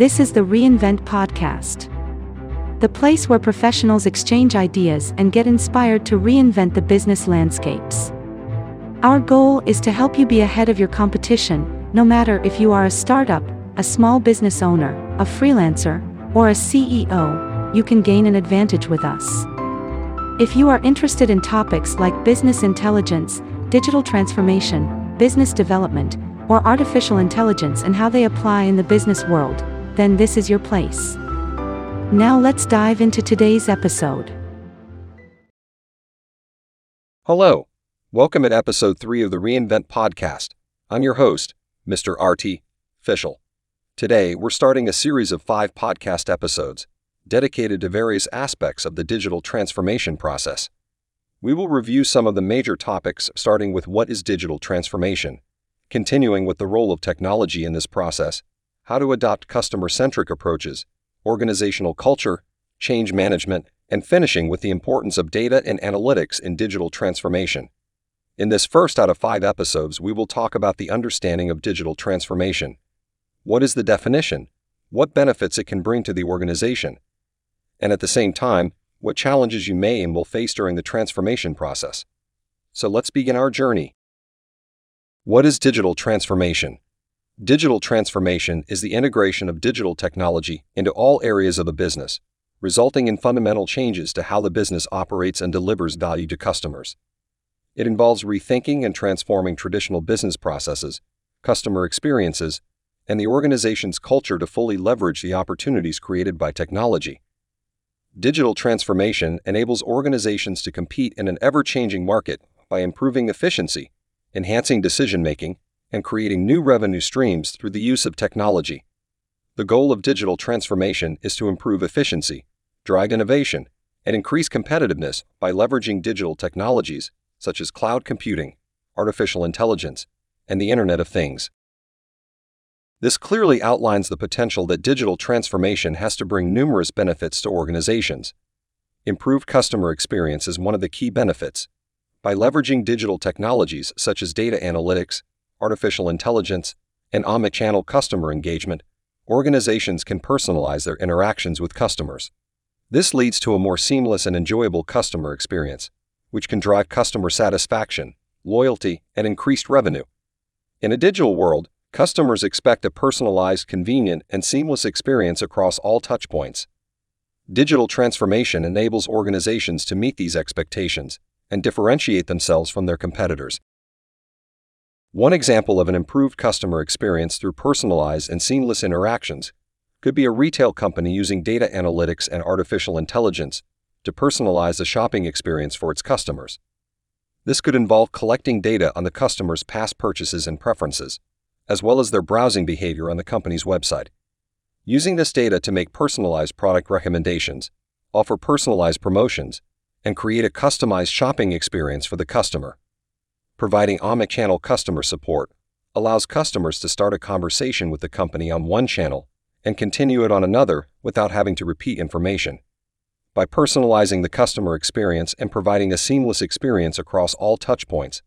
This is the Reinvent Podcast, the place where professionals exchange ideas and get inspired to reinvent the business landscapes. Our goal is to help you be ahead of your competition, no matter if you are a startup, a small business owner, a freelancer, or a CEO, you can gain an advantage with us. If you are interested in topics like business intelligence, digital transformation, business development, or artificial intelligence and how they apply in the business world, then this is your place. Now let's dive into today's episode. Hello. Welcome at episode 3 of the Reinvent podcast. I'm your host, Mr. R.T. Fishel. Today, we're starting a series of five podcast episodes dedicated to various aspects of the digital transformation process. We will review some of the major topics, starting with what is digital transformation, continuing with the role of technology in this process, how to adopt customer centric approaches, organizational culture, change management, and finishing with the importance of data and analytics in digital transformation. In this first out of five episodes, we will talk about the understanding of digital transformation. What is the definition? What benefits it can bring to the organization? And at the same time, what challenges you may and will face during the transformation process. So let's begin our journey. What is digital transformation? Digital transformation is the integration of digital technology into all areas of a business, resulting in fundamental changes to how the business operates and delivers value to customers. It involves rethinking and transforming traditional business processes, customer experiences, and the organization's culture to fully leverage the opportunities created by technology. Digital transformation enables organizations to compete in an ever changing market by improving efficiency enhancing decision making, and creating new revenue streams through the use of technology. The goal of digital transformation is to improve efficiency, drive innovation, and increase competitiveness by leveraging digital technologies such as cloud computing, artificial intelligence, and the Internet of Things. This clearly outlines the potential that digital transformation has to bring numerous benefits to organizations. Improved customer experience is one of the key benefits, by leveraging digital technologies such as data analytics, artificial intelligence, and omnichannel customer engagement, organizations can personalize their interactions with customers. This leads to a more seamless and enjoyable customer experience, which can drive customer satisfaction, loyalty, and increased revenue. In a digital world, customers expect a personalized, convenient, and seamless experience across all touchpoints. Digital transformation enables organizations to meet these expectations and differentiate themselves from their competitors. One example of an improved customer experience through personalized and seamless interactions could be a retail company using data analytics and artificial intelligence to personalize the shopping experience for its customers. This could involve collecting data on the customer's past purchases and preferences, as well as their browsing behavior on the company's website. Using this data to make personalized product recommendations, offer personalized promotions, and create a customized shopping experience for the customer. Providing omnichannel customer support allows customers to start a conversation with the company on one channel and continue it on another without having to repeat information. By personalizing the customer experience and providing a seamless experience across all touchpoints,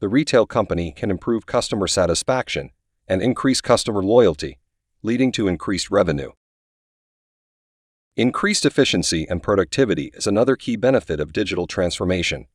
the retail company can improve customer satisfaction and increase customer loyalty, leading to increased revenue. Increased efficiency and productivity is another key benefit of digital transformation.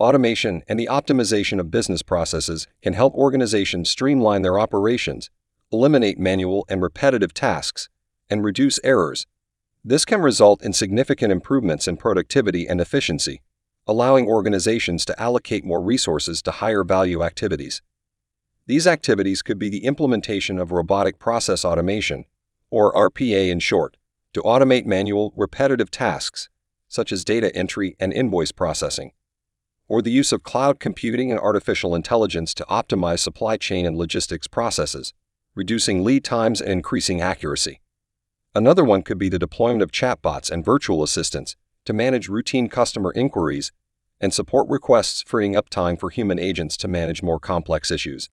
Automation and the optimization of business processes can help organizations streamline their operations, eliminate manual and repetitive tasks, and reduce errors. This can result in significant improvements in productivity and efficiency, allowing organizations to allocate more resources to higher value activities. These activities could be the implementation of robotic process automation, or RPA in short to automate manual, repetitive tasks, such as data entry and invoice processing, or the use of cloud computing and artificial intelligence to optimize supply chain and logistics processes, reducing lead times and increasing accuracy. Another one could be the deployment of chatbots and virtual assistants to manage routine customer inquiries and support requests, freeing up time for human agents to manage more complex issues.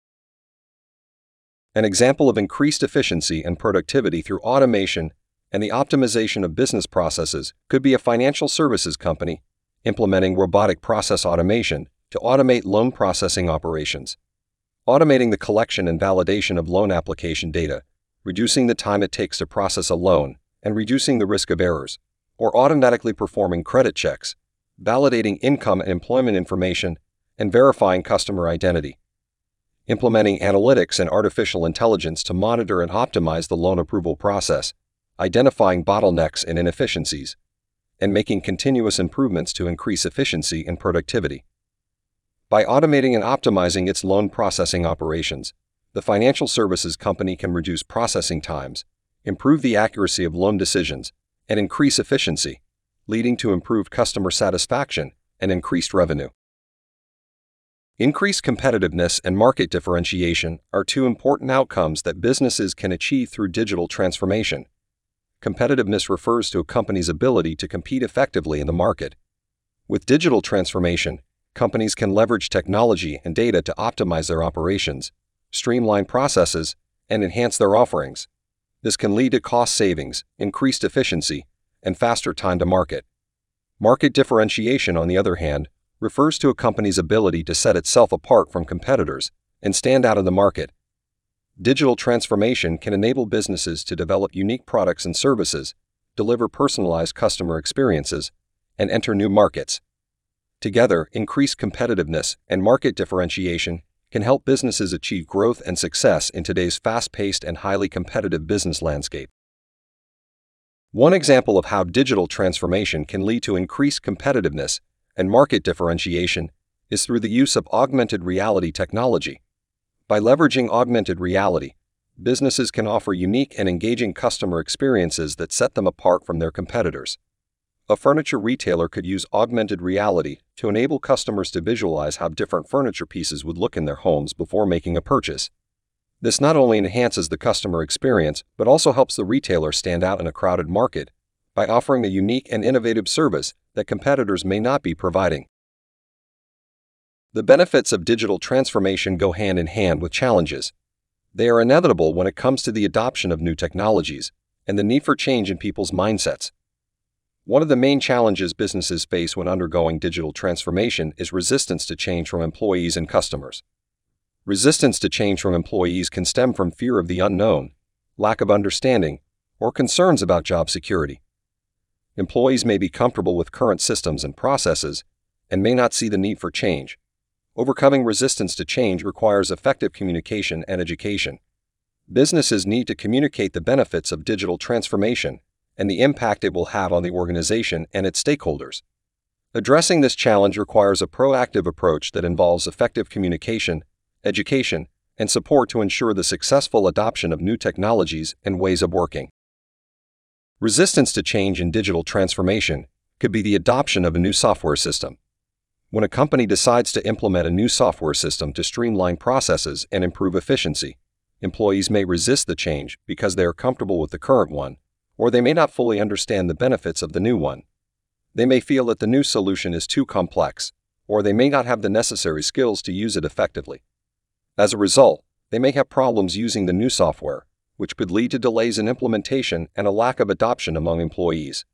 An example of increased efficiency and productivity through automation and the optimization of business processes could be a financial services company implementing robotic process automation to automate loan processing operations. Automating the collection and validation of loan application data reducing the time it takes to process a loan and reducing the risk of errors, or automatically performing credit checks, validating income and employment information, and verifying customer identity. Implementing analytics and artificial intelligence to monitor and optimize the loan approval process, identifying bottlenecks and inefficiencies, and making continuous improvements to increase efficiency and productivity. By automating and optimizing its loan processing operations, the financial services company can reduce processing times, improve the accuracy of loan decisions, and increase efficiency, leading to improved customer satisfaction and increased revenue. Increased competitiveness and market differentiation are two important outcomes that businesses can achieve through digital transformation. Competitiveness refers to a company's ability to compete effectively in the market. With digital transformation, companies can leverage technology and data to optimize their operations, streamline processes, and enhance their offerings. This can lead to cost savings, increased efficiency, and faster time to market. Market differentiation, on the other hand, refers to a company's ability to set itself apart from competitors and stand out in the market. Digital transformation can enable businesses to develop unique products and services, deliver personalized customer experiences, and enter new markets. Together, increased competitiveness and market differentiation can help businesses achieve growth and success in today's fast paced and highly competitive business landscape. One example of how digital transformation can lead to increased competitiveness and market differentiation is through the use of augmented reality technology. By leveraging augmented reality, businesses can offer unique and engaging customer experiences that set them apart from their competitors. A furniture retailer could use augmented reality to enable customers to visualize how different furniture pieces would look in their homes before making a purchase. This not only enhances the customer experience, but also helps the retailer stand out in a crowded market by offering a unique and innovative service that competitors may not be providing. The benefits of digital transformation go hand in hand with challenges. They are inevitable when it comes to the adoption of new technologies and the need for change in people's mindsets. One of the main challenges businesses face when undergoing digital transformation is resistance to change from employees and customers. Resistance to change from employees can stem from fear of the unknown, lack of understanding, or concerns about job security. Employees may be comfortable with current systems and processes and may not see the need for change. Overcoming resistance to change requires effective communication and education. Businesses need to communicate the benefits of digital transformation and the impact it will have on the organization and its stakeholders. Addressing this challenge requires a proactive approach that involves effective communication, education, and support to ensure the successful adoption of new technologies and ways of working. Resistance to change in digital transformation could be the adoption of a new software system. When a company decides to implement a new software system to streamline processes and improve efficiency, employees may resist the change because they are comfortable with the current one or they may not fully understand the benefits of the new one. They may feel that the new solution is too complex, or they may not have the necessary skills to use it effectively. As a result, they may have problems using the new software, which could lead to delays in implementation and a lack of adoption among employees.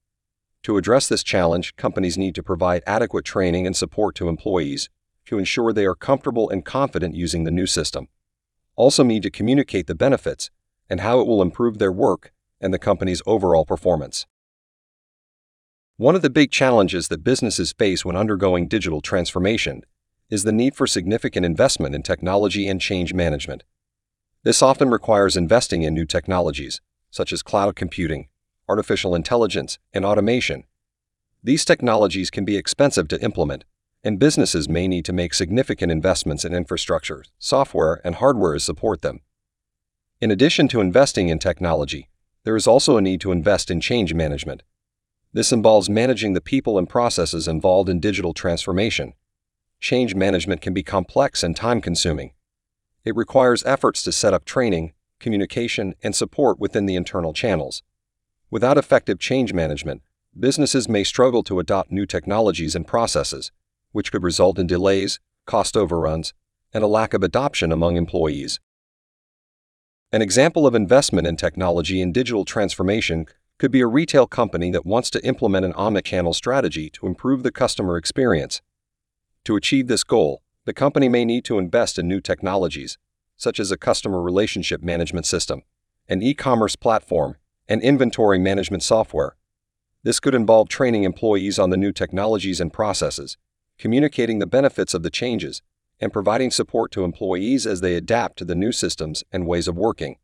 To address this challenge, companies need to provide adequate training and support to employees to ensure they are comfortable and confident using the new system. Also, need to communicate the benefits and how it will improve their work and the company's overall performance. One of the big challenges that businesses face when undergoing digital transformation is the need for significant investment in technology and change management. This often requires investing in new technologies, such as cloud computing, artificial intelligence, and automation. These technologies can be expensive to implement, and businesses may need to make significant investments in infrastructure, software, and hardware to support them. In addition to investing in technology, there is also a need to invest in change management. This involves managing the people and processes involved in digital transformation. Change management can be complex and time consuming. It requires efforts to set up training, communication, and support within the internal channels. Without effective change management, businesses may struggle to adopt new technologies and processes, which could result in delays, cost overruns, and a lack of adoption among employees. An example of investment in technology and digital transformation could be a retail company that wants to implement an omnichannel strategy to improve the customer experience. To achieve this goal, the company may need to invest in new technologies, such as a customer relationship management system, an e commerce platform, and inventory management software. This could involve training employees on the new technologies and processes, communicating the benefits of the changes, and providing support to employees as they adapt to the new systems and ways of working.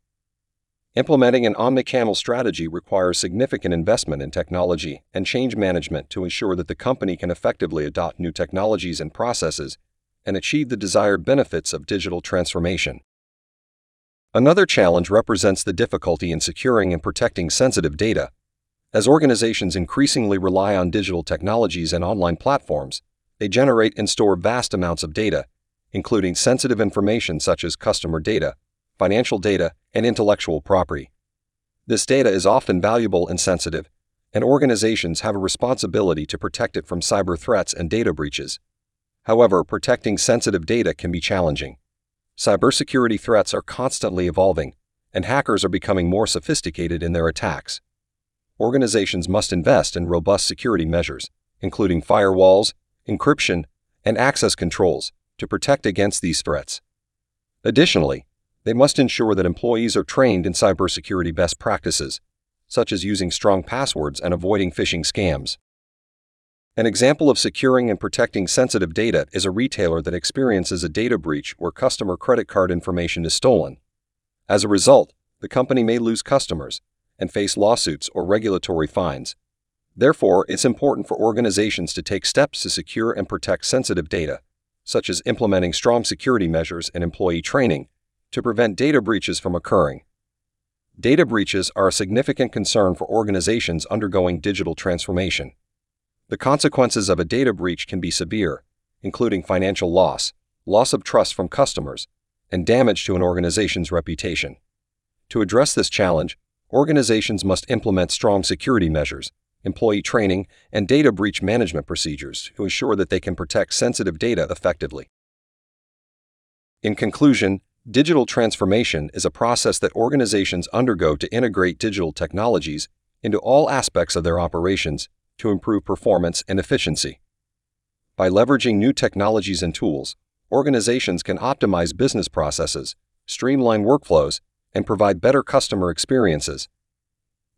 Implementing an omnichannel strategy requires significant investment in technology and change management to ensure that the company can effectively adopt new technologies and processes and achieve the desired benefits of digital transformation. Another challenge represents the difficulty in securing and protecting sensitive data. As organizations increasingly rely on digital technologies and online platforms, they generate and store vast amounts of data, including sensitive information such as customer data, financial data, and intellectual property. This data is often valuable and sensitive, and organizations have a responsibility to protect it from cyber threats and data breaches. However, protecting sensitive data can be challenging. Cybersecurity threats are constantly evolving, and hackers are becoming more sophisticated in their attacks. Organizations must invest in robust security measures, including firewalls, encryption, and access controls, to protect against these threats. Additionally, they must ensure that employees are trained in cybersecurity best practices, such as using strong passwords and avoiding phishing scams. An example of securing and protecting sensitive data is a retailer that experiences a data breach where customer credit card information is stolen. As a result, the company may lose customers and face lawsuits or regulatory fines. Therefore, it's important for organizations to take steps to secure and protect sensitive data, such as implementing strong security measures and employee training to prevent data breaches from occurring. Data breaches are a significant concern for organizations undergoing digital transformation. The consequences of a data breach can be severe, including financial loss, loss of trust from customers, and damage to an organization's reputation. To address this challenge, organizations must implement strong security measures, employee training, and data breach management procedures to ensure that they can protect sensitive data effectively. In conclusion, digital transformation is a process that organizations undergo to integrate digital technologies into all aspects of their operations to improve performance and efficiency. By leveraging new technologies and tools, organizations can optimize business processes, streamline workflows, and provide better customer experiences.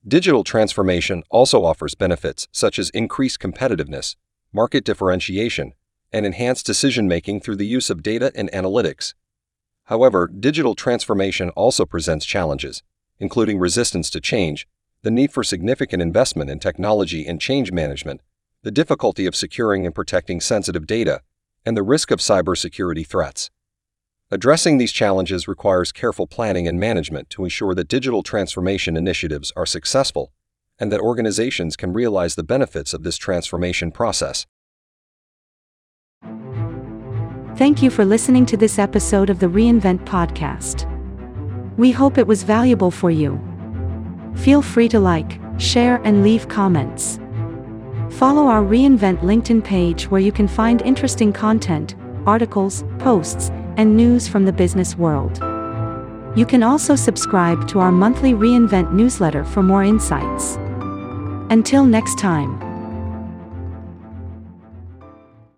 Digital transformation also offers benefits such as increased competitiveness, market differentiation, and enhanced decision making through the use of data and analytics. However, digital transformation also presents challenges, including resistance to change the need for significant investment in technology and change management, the difficulty of securing and protecting sensitive data, and the risk of cybersecurity threats. Addressing these challenges requires careful planning and management to ensure that digital transformation initiatives are successful and that organizations can realize the benefits of this transformation process. Thank you for listening to this episode of the Reinvent podcast. We hope it was valuable for you. Feel free to like, share, and leave comments. Follow our Reinvent LinkedIn page where you can find interesting content, articles, posts, and news from the business world. You can also subscribe to our monthly Reinvent newsletter for more insights. Until next time.